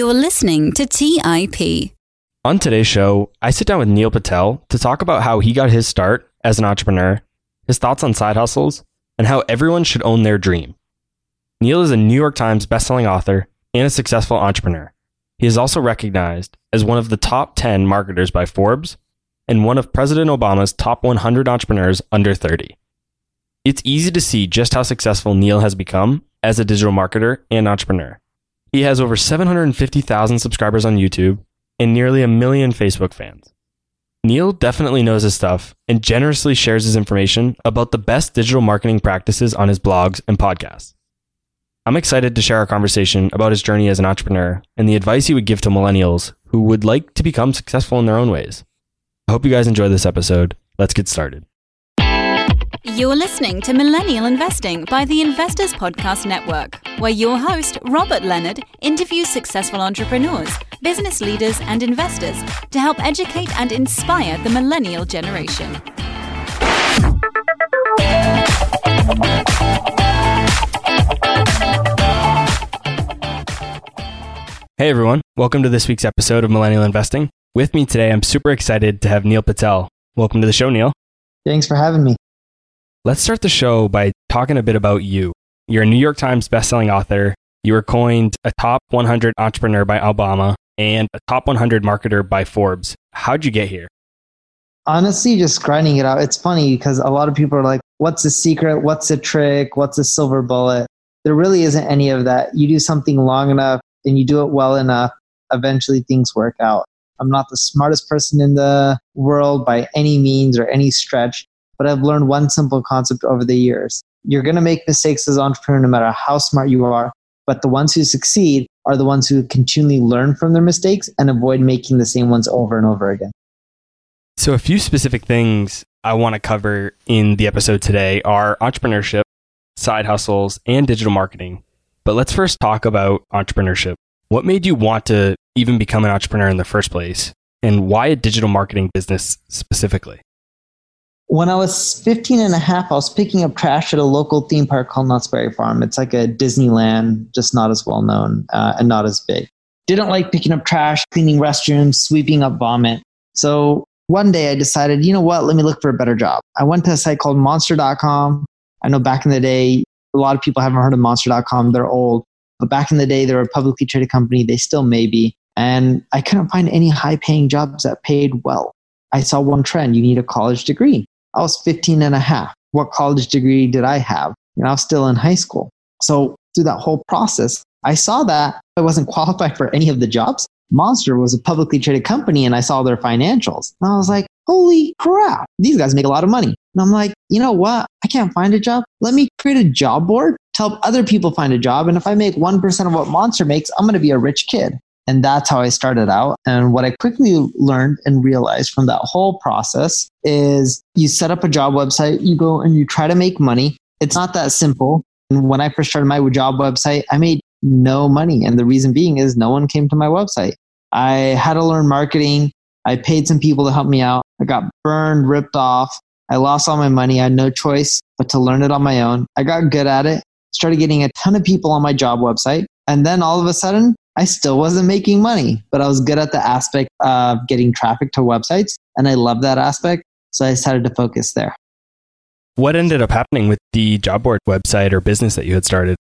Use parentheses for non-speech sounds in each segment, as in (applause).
You're listening to TIP. On today's show, I sit down with Neil Patel to talk about how he got his start as an entrepreneur, his thoughts on side hustles, and how everyone should own their dream. Neil is a New York Times bestselling author and a successful entrepreneur. He is also recognized as one of the top 10 marketers by Forbes and one of President Obama's top 100 entrepreneurs under 30. It's easy to see just how successful Neil has become as a digital marketer and entrepreneur. He has over 750,000 subscribers on YouTube and nearly a million Facebook fans. Neil definitely knows his stuff and generously shares his information about the best digital marketing practices on his blogs and podcasts. I'm excited to share our conversation about his journey as an entrepreneur and the advice he would give to millennials who would like to become successful in their own ways. I hope you guys enjoy this episode. Let's get started. You're listening to Millennial Investing by the Investors Podcast Network, where your host, Robert Leonard, interviews successful entrepreneurs, business leaders, and investors to help educate and inspire the millennial generation. Hey everyone, welcome to this week's episode of Millennial Investing. With me today, I'm super excited to have Neil Patel. Welcome to the show, Neil. Thanks for having me. Let's start the show by talking a bit about you. You're a New York Times bestselling author. You were coined a top 100 entrepreneur by Obama and a top 100 marketer by Forbes. How'd you get here? Honestly, just grinding it out. It's funny because a lot of people are like, what's the secret? What's the trick? What's the silver bullet? There really isn't any of that. You do something long enough and you do it well enough, eventually things work out. I'm not the smartest person in the world by any means or any stretch, but I've learned one simple concept over the years. You're going to make mistakes as an entrepreneur no matter how smart you are, but the ones who succeed are the ones who continually learn from their mistakes and avoid making the same ones over and over again. So, a few specific things I want to cover in the episode today are entrepreneurship, side hustles, and digital marketing. But let's first talk about entrepreneurship. What made you want to even become an entrepreneur in the first place? And why a digital marketing business specifically? When I was 15 and a half, I was picking up trash at a local theme park called Knott's Berry Farm. It's like a Disneyland, just not as well known uh, and not as big. Didn't like picking up trash, cleaning restrooms, sweeping up vomit. So one day I decided, you know what, let me look for a better job. I went to a site called monster.com. I know back in the day, a lot of people haven't heard of monster.com. They're old. But back in the day, they were a publicly traded company. They still may be. And I couldn't find any high paying jobs that paid well. I saw one trend you need a college degree. I was 15 and a half. What college degree did I have? I was still in high school. So through that whole process, I saw that I wasn't (laughs) qualified for any of the jobs. Monster was a publicly traded company and I saw their financials. And I was like, holy crap, these guys make a lot of money. And I'm like, you know what? I can't find a job. Let me create a job board to help other people find a job. And if I make 1% of what Monster makes, I'm going to be a rich kid. And that's how I started out. And what I quickly learned and realized from that whole process is you set up a job website, you go and you try to make money. It's not that simple. And when I first started my job website, I made no money. And the reason being is no one came to my website. I had to learn marketing. I paid some people to help me out. I got burned, ripped off. I lost all my money. I had no choice but to learn it on my own. I got good at it, started getting a ton of people on my job website. And then all of a sudden, I still wasn't making money, but I was good at the aspect of getting traffic to websites. And I love that aspect. So I decided to focus there. What ended up happening with the job board website or business that you had started?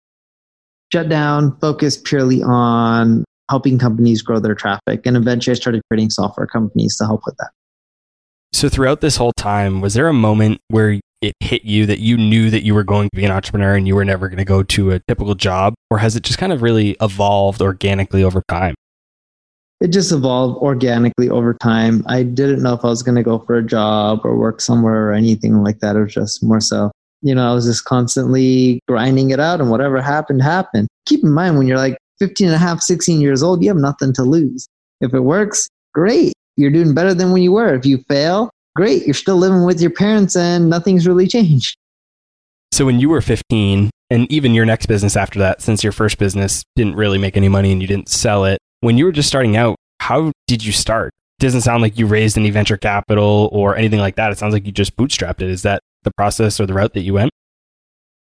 Shut down, focused purely on helping companies grow their traffic. And eventually I started creating software companies to help with that. So, throughout this whole time, was there a moment where it hit you that you knew that you were going to be an entrepreneur and you were never going to go to a typical job? Or has it just kind of really evolved organically over time? It just evolved organically over time. I didn't know if I was going to go for a job or work somewhere or anything like that. It was just more so, you know, I was just constantly grinding it out and whatever happened, happened. Keep in mind when you're like 15 and a half, 16 years old, you have nothing to lose. If it works, great. You're doing better than when you were. If you fail, great, you're still living with your parents and nothing's really changed. So when you were 15, and even your next business after that, since your first business didn't really make any money and you didn't sell it, when you were just starting out, how did you start? It doesn't sound like you raised any venture capital or anything like that. It sounds like you just bootstrapped it. Is that the process or the route that you went?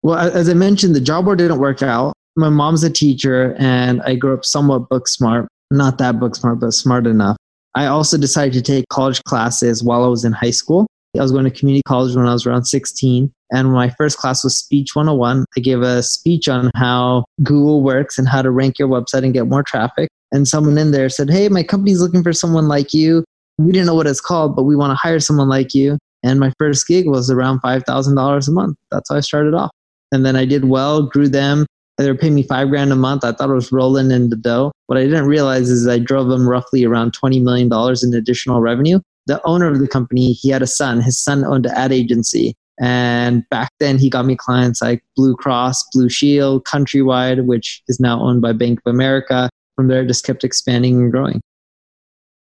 Well, as I mentioned, the job board didn't work out. My mom's a teacher and I grew up somewhat book smart. Not that book smart, but smart enough. I also decided to take college classes while I was in high school. I was going to community college when I was around 16. And my first class was Speech 101. I gave a speech on how Google works and how to rank your website and get more traffic. And someone in there said, Hey, my company's looking for someone like you. We didn't know what it's called, but we want to hire someone like you. And my first gig was around $5,000 a month. That's how I started off. And then I did well, grew them. They were paying me five grand a month. I thought it was rolling in the dough. What I didn't realize is I drove them roughly around $20 million in additional revenue. The owner of the company, he had a son. His son owned an ad agency. And back then, he got me clients like Blue Cross, Blue Shield, Countrywide, which is now owned by Bank of America. From there, it just kept expanding and growing.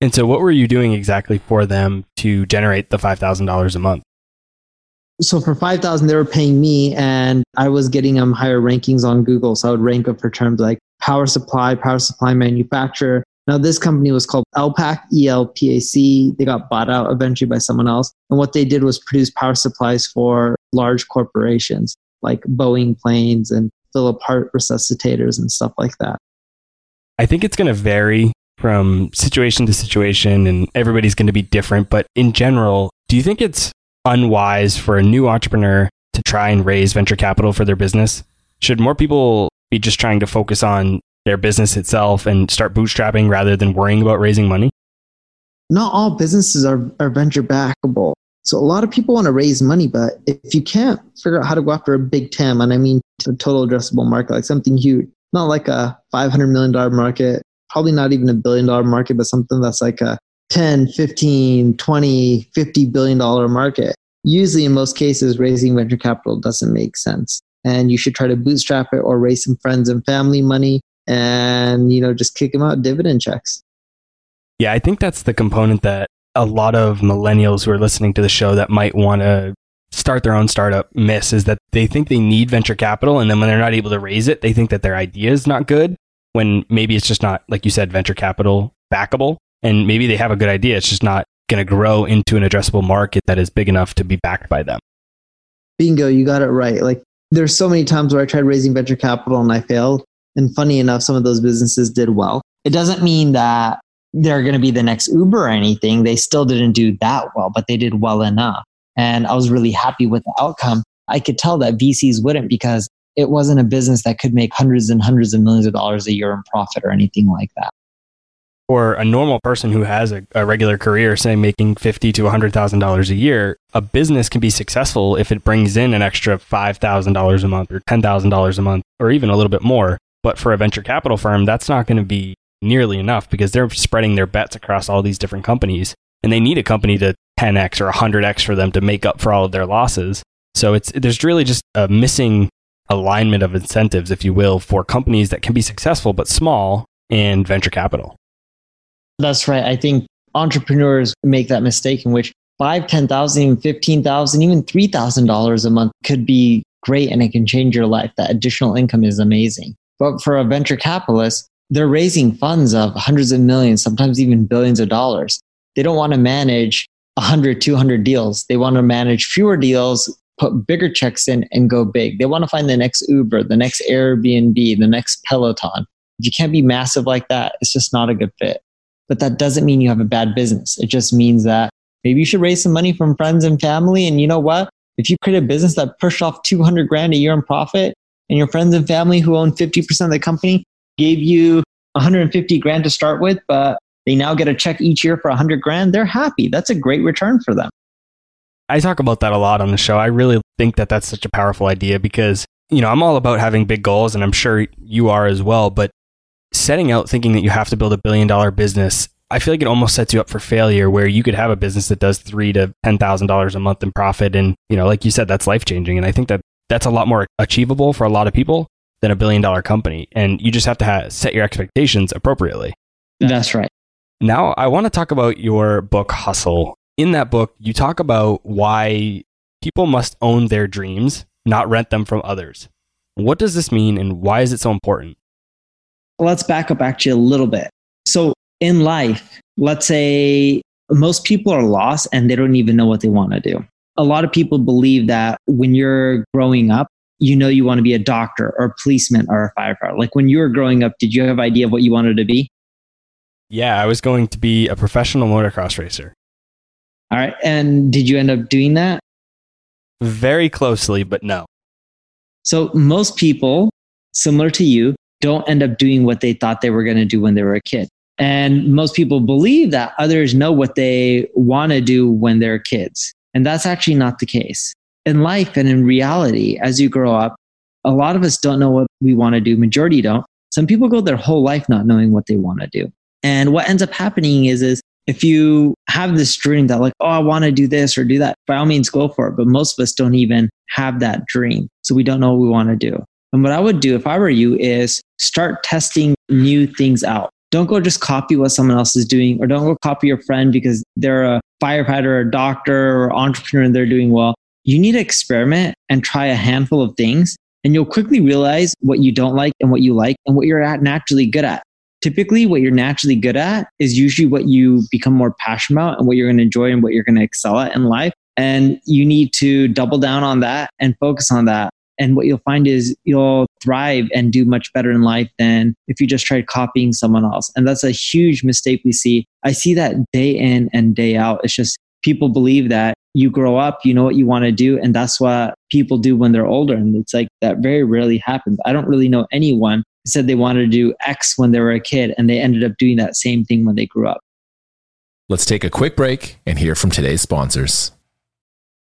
And so, what were you doing exactly for them to generate the $5,000 a month? So for 5000 they were paying me and I was getting them higher rankings on Google. So I would rank up for terms like power supply, power supply manufacturer. Now this company was called ELPAC, E-L-P-A-C. They got bought out eventually by someone else. And what they did was produce power supplies for large corporations like Boeing planes and Philip Heart resuscitators and stuff like that. I think it's going to vary from situation to situation and everybody's going to be different. But in general, do you think it's unwise for a new entrepreneur to try and raise venture capital for their business? Should more people be just trying to focus on their business itself and start bootstrapping rather than worrying about raising money? Not all businesses are, are venture backable. So a lot of people want to raise money, but if you can't figure out how to go after a big TAM, and I mean a total addressable market, like something huge, not like a $500 million market, probably not even a billion dollar market, but something that's like a 10, 15, 20, 50 billion dollar market. Usually in most cases, raising venture capital doesn't make sense. And you should try to bootstrap it or raise some friends and family money and, you know, just kick them out dividend checks. Yeah, I think that's the component that a lot of millennials who are listening to the show that might want to start their own startup miss is that they think they need venture capital and then when they're not able to raise it, they think that their idea is not good when maybe it's just not like you said venture capital backable and maybe they have a good idea. It's just not going to grow into an addressable market that is big enough to be backed by them. Bingo, you got it right. Like there's so many times where I tried raising venture capital and I failed. And funny enough, some of those businesses did well. It doesn't mean that they're going to be the next Uber or anything. They still didn't do that well, but they did well enough. And I was really happy with the outcome. I could tell that VCs wouldn't because it wasn't a business that could make hundreds and hundreds of millions of dollars a year in profit or anything like that for a normal person who has a, a regular career, say making fifty to hundred thousand dollars a year, a business can be successful if it brings in an extra five thousand dollars a month or ten thousand dollars a month or even a little bit more. But for a venture capital firm, that's not going to be nearly enough because they're spreading their bets across all these different companies, and they need a company to 10x or 100x for them to make up for all of their losses. So it's there's really just a missing alignment of incentives, if you will, for companies that can be successful but small and venture capital. That's right. I think entrepreneurs make that mistake in which five, ten thousand, even fifteen thousand, even three thousand dollars a month could be great and it can change your life. That additional income is amazing. But for a venture capitalist, they're raising funds of hundreds of millions, sometimes even billions of dollars. They don't want to manage 100, 200 deals. They want to manage fewer deals, put bigger checks in and go big. They want to find the next Uber, the next Airbnb, the next Peloton. If you can't be massive like that, it's just not a good fit but that doesn't mean you have a bad business. It just means that maybe you should raise some money from friends and family. And you know what? If you create a business that pushed off 200 grand a year in profit and your friends and family who own 50% of the company gave you 150 grand to start with, but they now get a check each year for 100 grand, they're happy. That's a great return for them. I talk about that a lot on the show. I really think that that's such a powerful idea because, you know, I'm all about having big goals and I'm sure you are as well, but setting out thinking that you have to build a billion dollar business, I feel like it almost sets you up for failure where you could have a business that does three to ten thousand dollars a month in profit. And, you know, like you said, that's life changing. And I think that that's a lot more achievable for a lot of people than a billion dollar company. And you just have to set your expectations appropriately. That's right. Now, I want to talk about your book, Hustle. In that book, you talk about why people must own their dreams, not rent them from others. What does this mean and why is it so important? Let's back up actually a little bit. So in life, let's say most people are lost and they don't even know what they want to do. A lot of people believe that when you're growing up, you know you want to be a doctor or a policeman or a firefighter. Like when you were growing up, did you have an idea of what you wanted to be? Yeah, I was going to be a professional motocross racer. All right. And did you end up doing that? Very closely, but no. So most people, similar to you, don't end up doing what they thought they were going to do when they were a kid. And most people believe that others know what they want to do when they're kids. And that's actually not the case. In life and in reality, as you grow up, a lot of us don't know what we want to do. Majority don't. Some people go their whole life not knowing what they want to do. And what ends up happening is, is if you have this dream that like, oh, I want to do this or do that, by all means go for it. But most of us don't even have that dream. So we don't know what we want to do. And what I would do if I were you is start testing new things out. Don't go just copy what someone else is doing or don't go copy your friend because they're a firefighter or a doctor or entrepreneur and they're doing well. You need to experiment and try a handful of things and you'll quickly realize what you don't like and what you like and what you're at naturally good at. Typically, what you're naturally good at is usually what you become more passionate about and what you're going to enjoy and what you're going to excel at in life. And you need to double down on that and focus on that. And what you'll find is you'll thrive and do much better in life than if you just tried copying someone else. And that's a huge mistake we see. I see that day in and day out. It's just people believe that you grow up, you know what you want to do, and that's what people do when they're older. And it's like that very rarely happens. I don't really know anyone who said they wanted to do X when they were a kid and they ended up doing that same thing when they grew up. Let's take a quick break and hear from today's sponsors.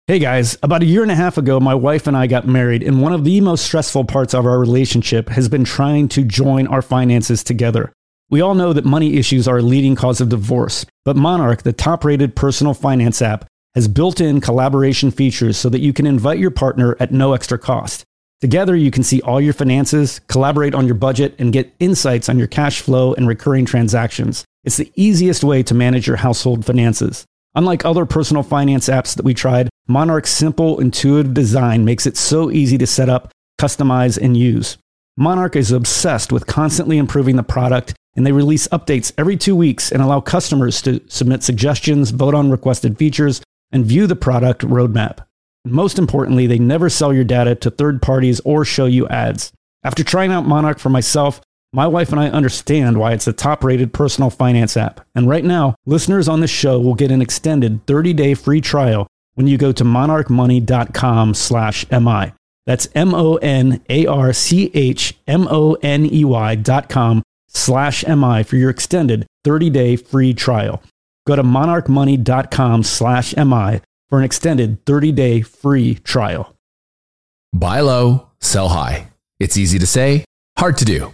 Hey guys, about a year and a half ago, my wife and I got married, and one of the most stressful parts of our relationship has been trying to join our finances together. We all know that money issues are a leading cause of divorce, but Monarch, the top rated personal finance app, has built in collaboration features so that you can invite your partner at no extra cost. Together, you can see all your finances, collaborate on your budget, and get insights on your cash flow and recurring transactions. It's the easiest way to manage your household finances. Unlike other personal finance apps that we tried, Monarch's simple, intuitive design makes it so easy to set up, customize, and use. Monarch is obsessed with constantly improving the product, and they release updates every two weeks and allow customers to submit suggestions, vote on requested features, and view the product roadmap. Most importantly, they never sell your data to third parties or show you ads. After trying out Monarch for myself, my wife and I understand why it's a top rated personal finance app. And right now, listeners on this show will get an extended 30 day free trial when you go to monarchmoney.com slash MI. That's M O N A R C H M O N E Y dot com slash MI for your extended 30 day free trial. Go to monarchmoney.com slash MI for an extended 30 day free trial. Buy low, sell high. It's easy to say, hard to do.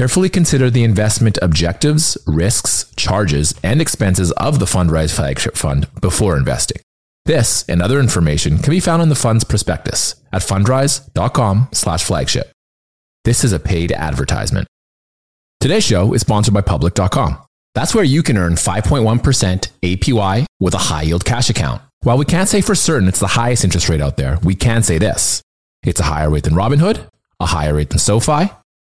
Carefully consider the investment objectives, risks, charges, and expenses of the Fundrise flagship fund before investing. This and other information can be found in the fund's prospectus at fundrise.com slash flagship. This is a paid advertisement. Today's show is sponsored by public.com. That's where you can earn 5.1% APY with a high yield cash account. While we can't say for certain it's the highest interest rate out there, we can say this. It's a higher rate than Robinhood, a higher rate than SoFi,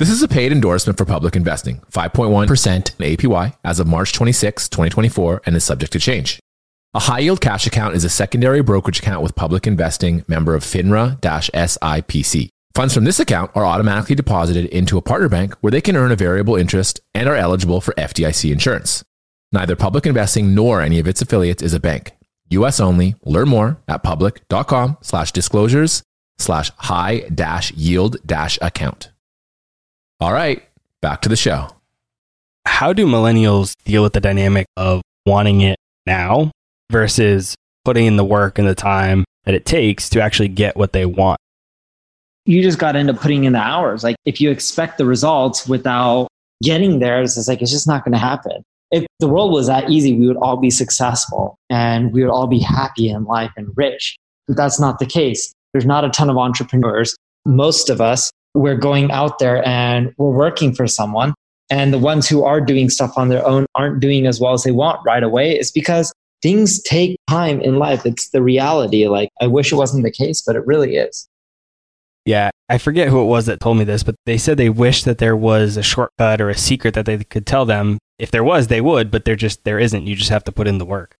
This is a paid endorsement for public investing, 5.1% APY as of March 26, 2024, and is subject to change. A high yield cash account is a secondary brokerage account with public investing member of FINRA SIPC. Funds from this account are automatically deposited into a partner bank where they can earn a variable interest and are eligible for FDIC insurance. Neither public investing nor any of its affiliates is a bank. US only. Learn more at public.com slash disclosures slash high dash yield dash account. All right, back to the show. How do millennials deal with the dynamic of wanting it now versus putting in the work and the time that it takes to actually get what they want? you just got to end up putting in the hours. Like if you expect the results without getting there, it's just like, it's just not going to happen. If the world was that easy, we would all be successful and we would all be happy in life and rich. But that's not the case. There's not a ton of entrepreneurs. Most of us, we're going out there and we're working for someone. And the ones who are doing stuff on their own aren't doing as well as they want right away. It's because things take time in life. It's the reality. Like, I wish it wasn't the case, but it really is. Yeah, I forget who it was that told me this, but they said they wish that there was a shortcut or a secret that they could tell them. If there was, they would, but there just there isn't. You just have to put in the work.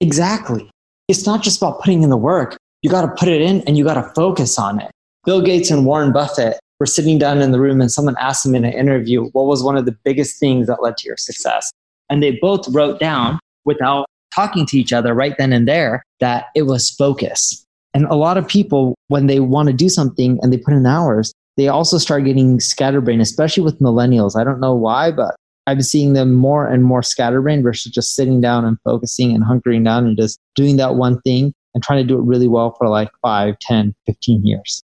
Exactly. It's not just about putting in the work. You got to put it in and you got to focus on it. Bill Gates and Warren Buffett were sitting down in the room and someone asked them in an interview, what was one of the biggest things that led to your success? And they both wrote down without talking to each other right then and there that it was focus. And a lot of people, when they want to do something and they put in hours, they also start getting scatterbrained, especially with millennials. I don't know why, but I'm seeing them more and more scatterbrained versus just sitting down and focusing and hunkering down and just doing that one thing and trying to do it really well for like 5, 10, 15 years.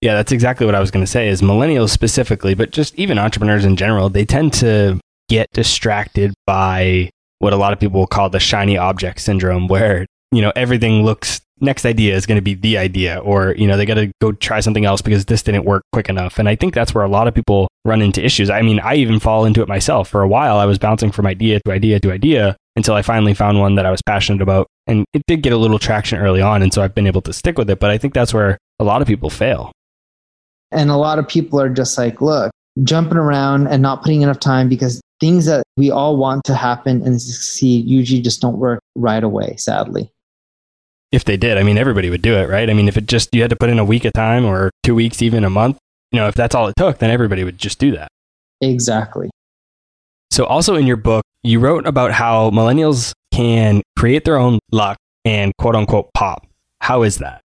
Yeah, that's exactly what I was going to say is millennials specifically, but just even entrepreneurs in general, they tend to get distracted by what a lot of people will call the shiny object syndrome where, you know, everything looks next idea is going to be the idea or you know they got to go try something else because this didn't work quick enough. And i think that's where a lot of people run into issues. I mean i even fall into it myself. For a while i was bouncing from idea to idea to idea until i finally found one that i was passionate about and it did get a little traction early on and so i've been able to stick with it but i think that's where a lot of people fail and a lot of people are just like look jumping around and not putting enough time because things that we all want to happen and succeed usually just don't work right away sadly if they did, I mean, everybody would do it, right? I mean, if it just, you had to put in a week of time or two weeks, even a month, you know, if that's all it took, then everybody would just do that. Exactly. So, also in your book, you wrote about how millennials can create their own luck and quote unquote pop. How is that?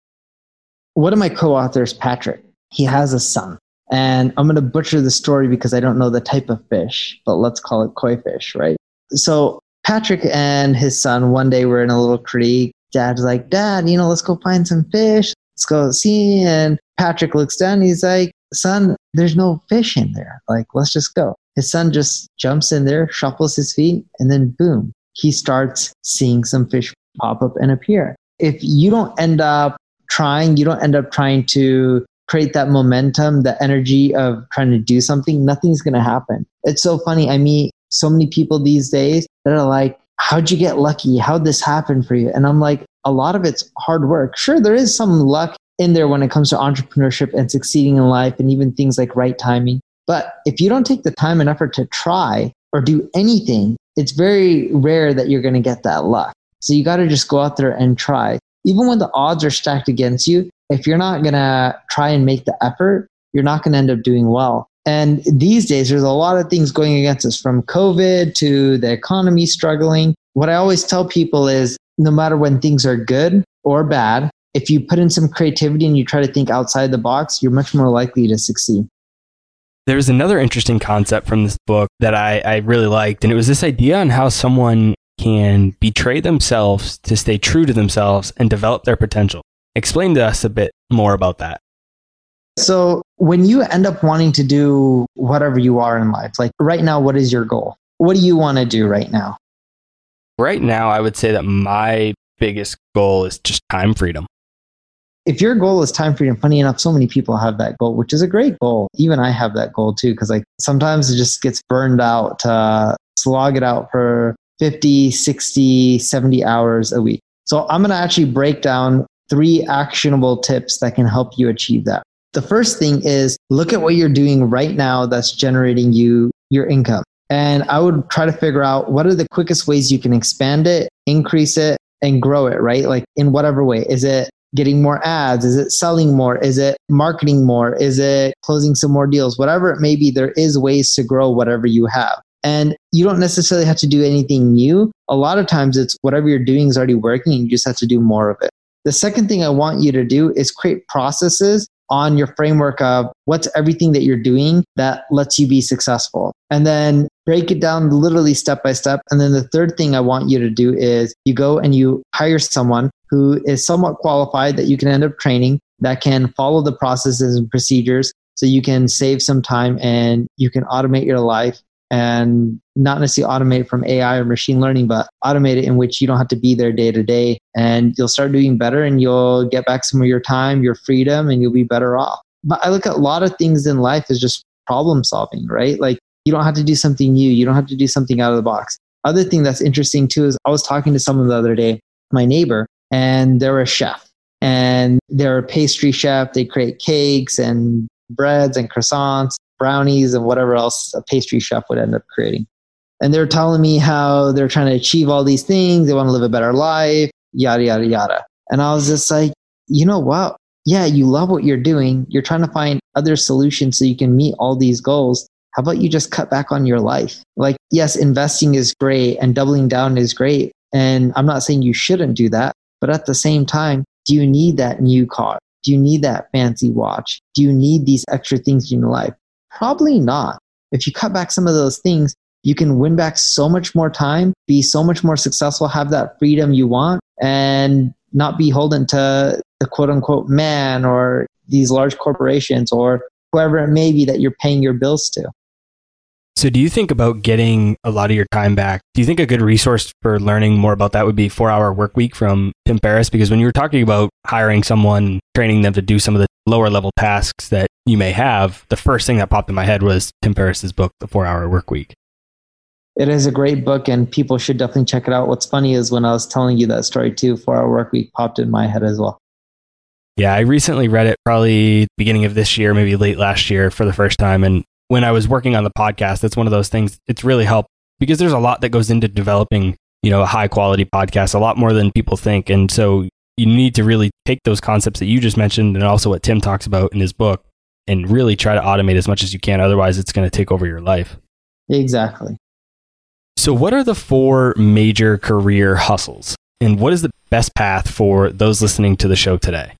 One of my co authors, Patrick, he has a son. And I'm going to butcher the story because I don't know the type of fish, but let's call it koi fish, right? So, Patrick and his son one day were in a little creek dad's like, Dad, you know, let's go find some fish. Let's go see. And Patrick looks down. he's like, Son, there's no fish in there. Like, let's just go. His son just jumps in there, shuffles his feet, and then boom, he starts seeing some fish pop up and appear. If you don't end up trying, you don't end up trying to create that momentum, the energy of trying to do something, nothing's going to happen. It's so funny. I meet so many people these days that are like, how'd you get lucky? How'd this happen for you? And I'm like, a lot of it's hard work. Sure, there is some luck in there when it comes to entrepreneurship and succeeding in life and even things like right timing. But if you don't take the time and effort to try or do anything, it's very rare that you're going to get that luck. So you got to just go out there and try. Even when the odds are stacked against you, if you're not going to try and make the effort, you're not going to end up doing well. And these days, there's a lot of things going against us from COVID to the economy struggling. What I always tell people is no matter when things are good or bad, if you put in some creativity and you try to think outside the box, you're much more likely to succeed. There's another interesting concept from this book that I, I really liked, and it was this idea on how someone can betray themselves to stay true to themselves and develop their potential. Explain to us a bit more about that. So, when you end up wanting to do whatever you are in life, like right now, what is your goal? What do you want to do right now? Right now, I would say that my biggest goal is just time freedom. If your goal is time freedom, funny enough, so many people have that goal, which is a great goal. Even I have that goal too, because like sometimes it just gets burned out to slog it out for 50, 60, 70 hours a week. So I'm going to actually break down three actionable tips that can help you achieve that. The first thing is look at what you're doing right now that's generating you your income. And I would try to figure out what are the quickest ways you can expand it, increase it, and grow it, right? Like in whatever way. Is it getting more ads? Is it selling more? Is it marketing more? Is it closing some more deals? Whatever it may be, there is ways to grow whatever you have. And you don't necessarily have to do anything new. A lot of times it's whatever you're doing is already working and you just have to do more of it. The second thing I want you to do is create processes on your framework of what's everything that you're doing that lets you be successful. And then break it down literally step by step. And then the third thing I want you to do is you go and you hire someone who is somewhat qualified that you can end up training that can follow the processes and procedures so you can save some time and you can automate your life and not necessarily automate from AI or machine learning, but automate it in which you don't have to be there day to day and you'll start doing better and you'll get back some of your time, your freedom, and you'll be better off. But I look at a lot of things in life as just problem solving, right? Like you don't have to do something new. You don't have to do something out of the box. Other thing that's interesting too is I was talking to someone the other day, my neighbor, and they're a chef and they're a pastry chef. They create cakes and breads and croissants, brownies, and whatever else a pastry chef would end up creating. And they're telling me how they're trying to achieve all these things. They want to live a better life, yada, yada, yada. And I was just like, you know what? Yeah, you love what you're doing. You're trying to find other solutions so you can meet all these goals. How about you just cut back on your life? Like, yes, investing is great and doubling down is great. And I'm not saying you shouldn't do that. But at the same time, do you need that new car? Do you need that fancy watch? Do you need these extra things in your life? Probably not. If you cut back some of those things, you can win back so much more time, be so much more successful, have that freedom you want, and not be beholden to the quote unquote man or these large corporations or whoever it may be that you're paying your bills to. So, do you think about getting a lot of your time back? Do you think a good resource for learning more about that would be Four Hour Work Week from Tim Ferriss? Because when you were talking about hiring someone, training them to do some of the lower level tasks that you may have, the first thing that popped in my head was Tim Ferriss's book, The Four Hour Work Week. It is a great book, and people should definitely check it out. What's funny is when I was telling you that story too, Four Hour Work Week popped in my head as well. Yeah, I recently read it probably beginning of this year, maybe late last year for the first time. And when I was working on the podcast, it's one of those things. It's really helped because there's a lot that goes into developing, you know, a high quality podcast, a lot more than people think. And so you need to really take those concepts that you just mentioned and also what Tim talks about in his book and really try to automate as much as you can. Otherwise, it's going to take over your life. Exactly. So, what are the four major career hustles? And what is the best path for those listening to the show today?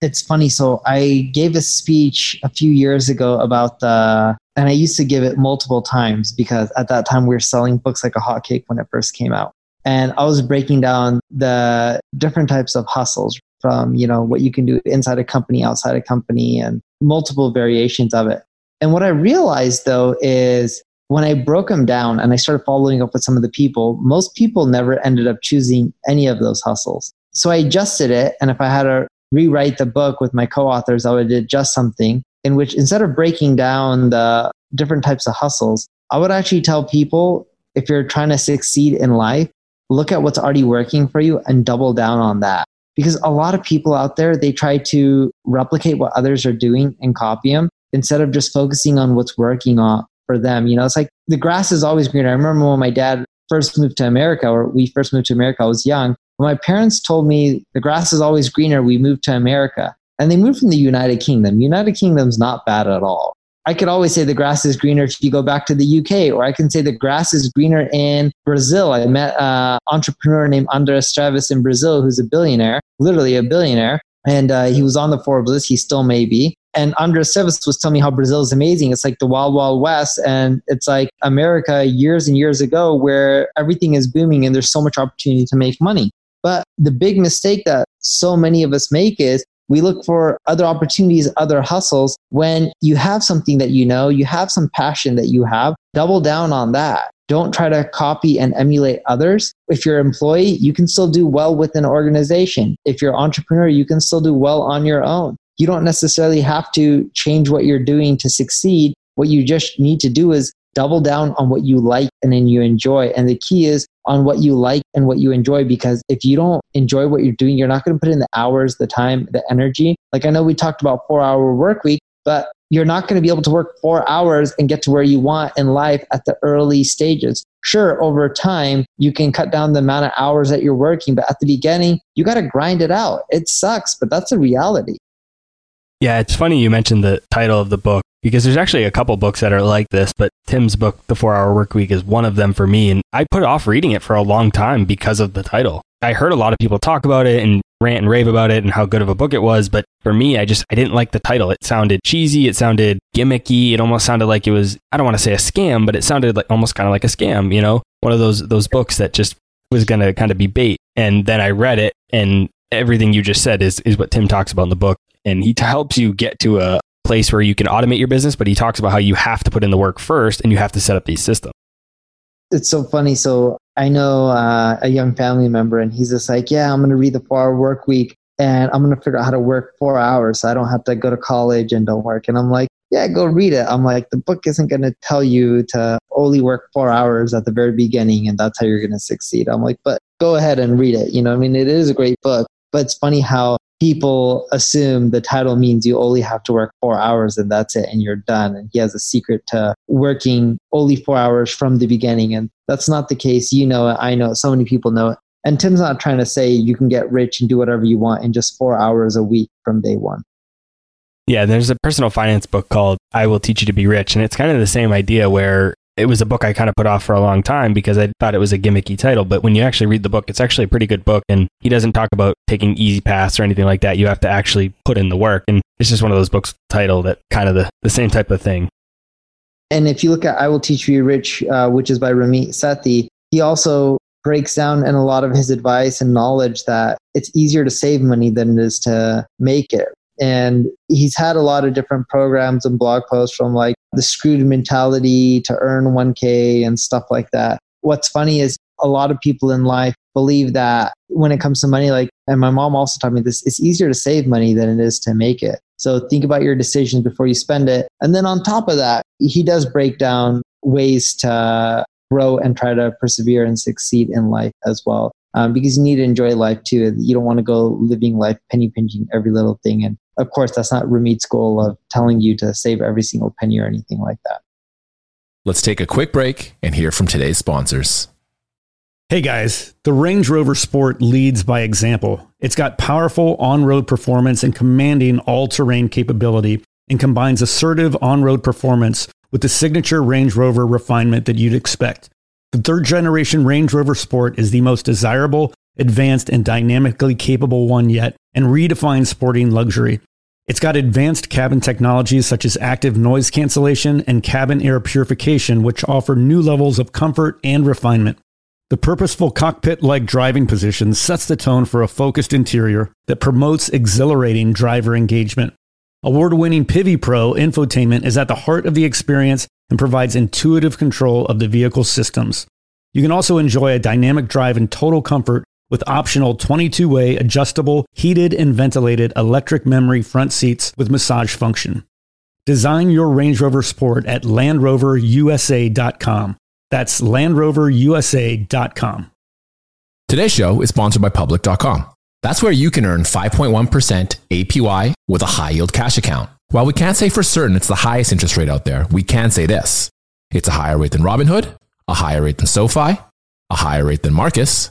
it's funny. So I gave a speech a few years ago about the, and I used to give it multiple times because at that time we were selling books like a hotcake when it first came out. And I was breaking down the different types of hustles from, you know, what you can do inside a company, outside a company, and multiple variations of it. And what I realized though is when I broke them down and I started following up with some of the people, most people never ended up choosing any of those hustles. So I adjusted it. And if I had a rewrite the book with my co-authors, I would adjust something in which instead of breaking down the different types of hustles, I would actually tell people if you're trying to succeed in life, look at what's already working for you and double down on that. Because a lot of people out there, they try to replicate what others are doing and copy them instead of just focusing on what's working on for them. You know, it's like the grass is always greener. I remember when my dad first moved to America, or we first moved to America, I was young. My parents told me the grass is always greener, we moved to America. And they moved from the United Kingdom. United Kingdom's not bad at all. I could always say the grass is greener if you go back to the UK, or I can say the grass is greener in Brazil. I met an entrepreneur named Andres Travis in Brazil who's a billionaire, literally a billionaire. And uh, he was on the Forbes list. He still may be. And Andres Travis was telling me how Brazil is amazing. It's like the wild, wild west. And it's like America years and years ago where everything is booming and there's so much opportunity to make money. But the big mistake that so many of us make is we look for other opportunities, other hustles. When you have something that you know, you have some passion that you have, double down on that. Don't try to copy and emulate others. If you're an employee, you can still do well with an organization. If you're an entrepreneur, you can still do well on your own. You don't necessarily have to change what you're doing to succeed. What you just need to do is double down on what you like and then you enjoy. And the key is on what you like and what you enjoy because if you don't enjoy what you're doing, you're not going to put in the hours, the time, the energy. Like I know we talked about four hour work week, but you're not going to be able to work four hours and get to where you want in life at the early stages. Sure, over time, you can cut down the amount of hours that you're working, but at the beginning, you got to grind it out. It sucks, but that's a reality. Yeah, it's funny you mentioned the title of the book because there's actually a couple books that are like this, but Tim's book, The Four Hour Work Week, is one of them for me. And I put off reading it for a long time because of the title. I heard a lot of people talk about it and rant and rave about it and how good of a book it was. But for me, I just, I didn't like the title. It sounded cheesy. It sounded gimmicky. It almost sounded like it was, I don't want to say a scam, but it sounded like almost kind of like a scam, you know, one of those, those books that just was going to kind of be bait. And then I read it and everything you just said is, is what Tim talks about in the book. And he t- helps you get to a place where you can automate your business, but he talks about how you have to put in the work first and you have to set up these systems. It's so funny. So I know uh, a young family member, and he's just like, "Yeah, I'm going to read the Four Hour Work Week, and I'm going to figure out how to work four hours, so I don't have to go to college and don't work." And I'm like, "Yeah, go read it." I'm like, "The book isn't going to tell you to only work four hours at the very beginning, and that's how you're going to succeed." I'm like, "But go ahead and read it." You know, I mean, it is a great book, but it's funny how people assume the title means you only have to work four hours and that's it and you're done. And he has a secret to working only four hours from the beginning. And that's not the case. You know it. I know it. So many people know it. And Tim's not trying to say you can get rich and do whatever you want in just four hours a week from day one. Yeah, there's a personal finance book called I Will Teach You to Be Rich. And it's kind of the same idea where it was a book I kind of put off for a long time because I thought it was a gimmicky title. But when you actually read the book, it's actually a pretty good book. And he doesn't talk about taking easy paths or anything like that. You have to actually put in the work. And it's just one of those books title that kind of the, the same type of thing. And if you look at I Will Teach You Rich, uh, which is by Ramit Sethi, he also breaks down in a lot of his advice and knowledge that it's easier to save money than it is to make it. And he's had a lot of different programs and blog posts from like the screwed mentality to earn 1K and stuff like that. What's funny is a lot of people in life believe that when it comes to money, like, and my mom also taught me this, it's easier to save money than it is to make it. So think about your decisions before you spend it. And then on top of that, he does break down ways to grow and try to persevere and succeed in life as well. Um, because you need to enjoy life too. You don't want to go living life penny pinching every little thing and of course, that's not Ramit's goal of telling you to save every single penny or anything like that. Let's take a quick break and hear from today's sponsors. Hey guys, the Range Rover Sport leads by example. It's got powerful on road performance and commanding all terrain capability and combines assertive on road performance with the signature Range Rover refinement that you'd expect. The third generation Range Rover Sport is the most desirable, advanced, and dynamically capable one yet and redefines sporting luxury. It's got advanced cabin technologies such as active noise cancellation and cabin air purification, which offer new levels of comfort and refinement. The purposeful cockpit like driving position sets the tone for a focused interior that promotes exhilarating driver engagement. Award winning Pivi Pro infotainment is at the heart of the experience and provides intuitive control of the vehicle systems. You can also enjoy a dynamic drive in total comfort with optional 22 way adjustable, heated, and ventilated electric memory front seats with massage function. Design your Range Rover Sport at LandRoverUSA.com. That's LandRoverUSA.com. Today's show is sponsored by Public.com. That's where you can earn 5.1% APY with a high yield cash account. While we can't say for certain it's the highest interest rate out there, we can say this it's a higher rate than Robinhood, a higher rate than SoFi, a higher rate than Marcus,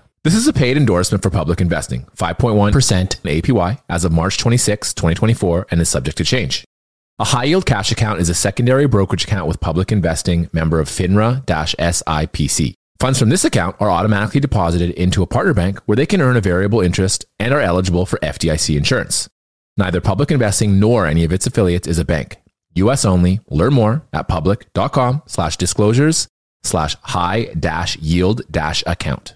This is a paid endorsement for public investing, 5.1% APY as of March 26, 2024, and is subject to change. A high yield cash account is a secondary brokerage account with public investing member of FINRA SIPC. Funds from this account are automatically deposited into a partner bank where they can earn a variable interest and are eligible for FDIC insurance. Neither public investing nor any of its affiliates is a bank. US only. Learn more at public.com slash disclosures slash high dash yield dash account.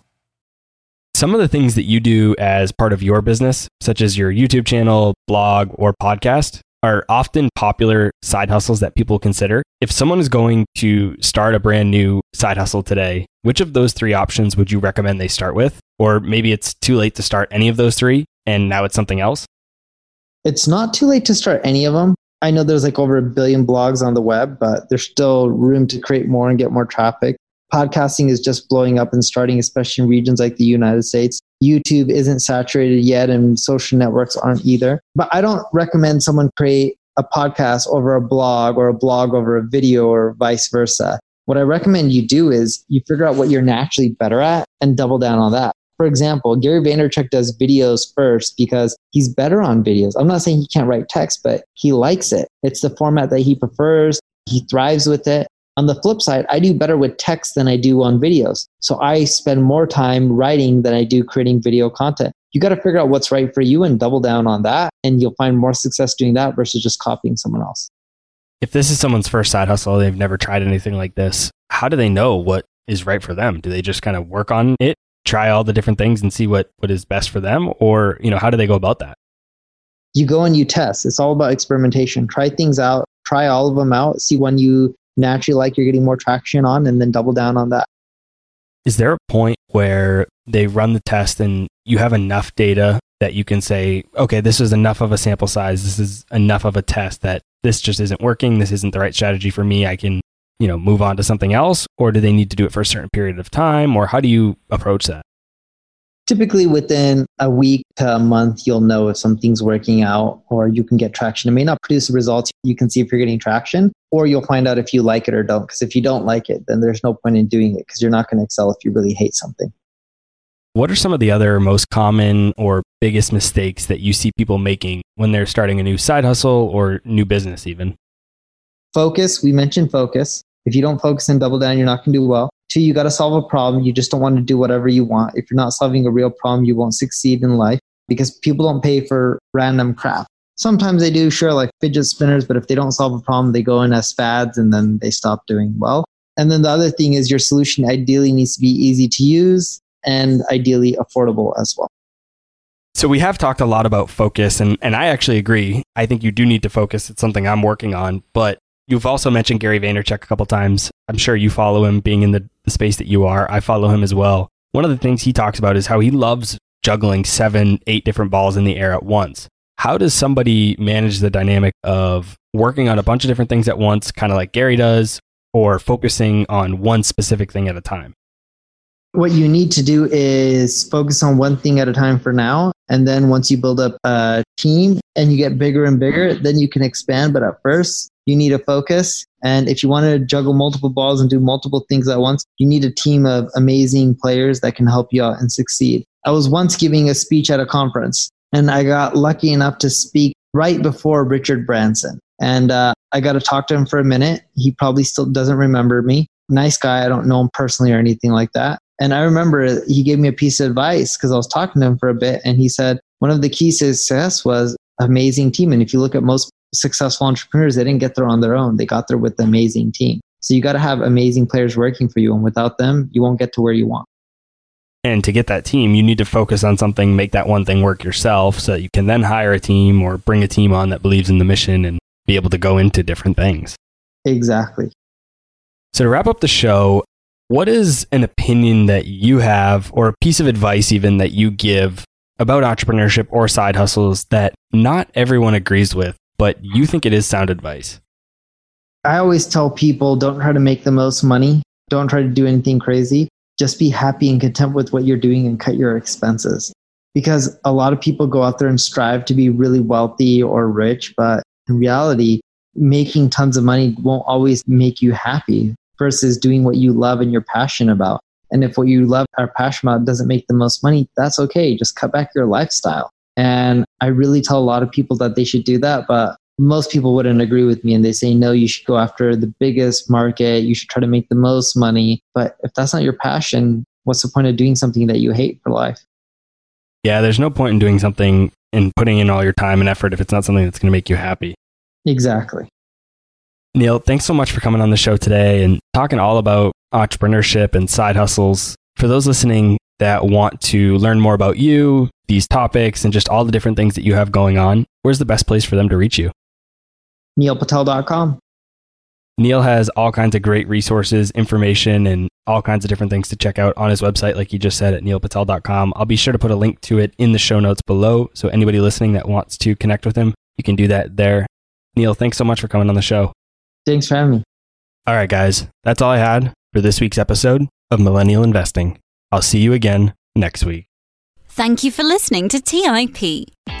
Some of the things that you do as part of your business, such as your YouTube channel, blog, or podcast, are often popular side hustles that people consider. If someone is going to start a brand new side hustle today, which of those three options would you recommend they start with? Or maybe it's too late to start any of those three and now it's something else? It's not too late to start any of them. I know there's like over a billion blogs on the web, but there's still room to create more and get more traffic. Podcasting is just blowing up and starting, especially in regions like the United States. YouTube isn't saturated yet, and social networks aren't either. But I don't recommend someone create a podcast over a blog or a blog over a video or vice versa. What I recommend you do is you figure out what you're naturally better at and double down on that. For example, Gary Vaynerchuk does videos first because he's better on videos. I'm not saying he can't write text, but he likes it. It's the format that he prefers. He thrives with it. On the flip side, I do better with text than I do on videos. So I spend more time writing than I do creating video content. You got to figure out what's right for you and double down on that. And you'll find more success doing that versus just copying someone else. If this is someone's first side hustle, they've never tried anything like this, how do they know what is right for them? Do they just kind of work on it, try all the different things and see what, what is best for them? Or, you know, how do they go about that? You go and you test. It's all about experimentation. Try things out, try all of them out, see when you naturally like you're getting more traction on, and then double down on that. Is there a point where they run the test and you have enough data that you can say, okay, this is enough of a sample size, this is enough of a test that this just isn't working, this isn't the right strategy for me, I can, you know, move on to something else? Or do they need to do it for a certain period of time? Or how do you approach that? typically within a week to a month you'll know if something's working out or you can get traction it may not produce the results you can see if you're getting traction or you'll find out if you like it or don't because if you don't like it then there's no point in doing it because you're not going to excel if you really hate something what are some of the other most common or biggest mistakes that you see people making when they're starting a new side hustle or new business even focus we mentioned focus if you don't focus and double down you're not going to do well Two, you got to solve a problem. You just don't want to do whatever you want. If you're not solving a real problem, you won't succeed in life because people don't pay for random crap. Sometimes they do, sure, like fidget spinners, but if they don't solve a problem, they go in as fads and then they stop doing well. And then the other thing is your solution ideally needs to be easy to use and ideally affordable as well. So we have talked a lot about focus and, and I actually agree. I think you do need to focus. It's something I'm working on, but You've also mentioned Gary Vaynerchuk a couple times. I'm sure you follow him being in the, the space that you are. I follow him as well. One of the things he talks about is how he loves juggling seven, eight different balls in the air at once. How does somebody manage the dynamic of working on a bunch of different things at once, kind of like Gary does, or focusing on one specific thing at a time? What you need to do is focus on one thing at a time for now. And then once you build up a team and you get bigger and bigger, then you can expand. But at first, you need a focus. And if you want to juggle multiple balls and do multiple things at once, you need a team of amazing players that can help you out and succeed. I was once giving a speech at a conference and I got lucky enough to speak right before Richard Branson. And uh, I got to talk to him for a minute. He probably still doesn't remember me. Nice guy. I don't know him personally or anything like that. And I remember he gave me a piece of advice because I was talking to him for a bit. And he said, one of the keys to success was amazing team. And if you look at most successful entrepreneurs, they didn't get there on their own. They got there with an amazing team. So you got to have amazing players working for you. And without them, you won't get to where you want. And to get that team, you need to focus on something, make that one thing work yourself so that you can then hire a team or bring a team on that believes in the mission and be able to go into different things. Exactly. So to wrap up the show, what is an opinion that you have or a piece of advice even that you give about entrepreneurship or side hustles that not everyone agrees with but you think it is sound advice. I always tell people don't try to make the most money, don't try to do anything crazy. Just be happy and content with what you're doing and cut your expenses. Because a lot of people go out there and strive to be really wealthy or rich, but in reality, making tons of money won't always make you happy versus doing what you love and you're passionate about. And if what you love or passionate about doesn't make the most money, that's okay. Just cut back your lifestyle. And I really tell a lot of people that they should do that. But most people wouldn't agree with me and they say, no, you should go after the biggest market. You should try to make the most money. But if that's not your passion, what's the point of doing something that you hate for life? Yeah, there's no point in doing something and putting in all your time and effort if it's not something that's going to make you happy. Exactly. Neil, thanks so much for coming on the show today and talking all about entrepreneurship and side hustles. For those listening that want to learn more about you, these topics, and just all the different things that you have going on, where's the best place for them to reach you? NeilPatel.com. Neil has all kinds of great resources, information, and all kinds of different things to check out on his website, like you just said at neilpatel.com. I'll be sure to put a link to it in the show notes below. So anybody listening that wants to connect with him, you can do that there. Neil, thanks so much for coming on the show. Thanks for having me. All right, guys, that's all I had for this week's episode of Millennial Investing. I'll see you again next week. Thank you for listening to TIP.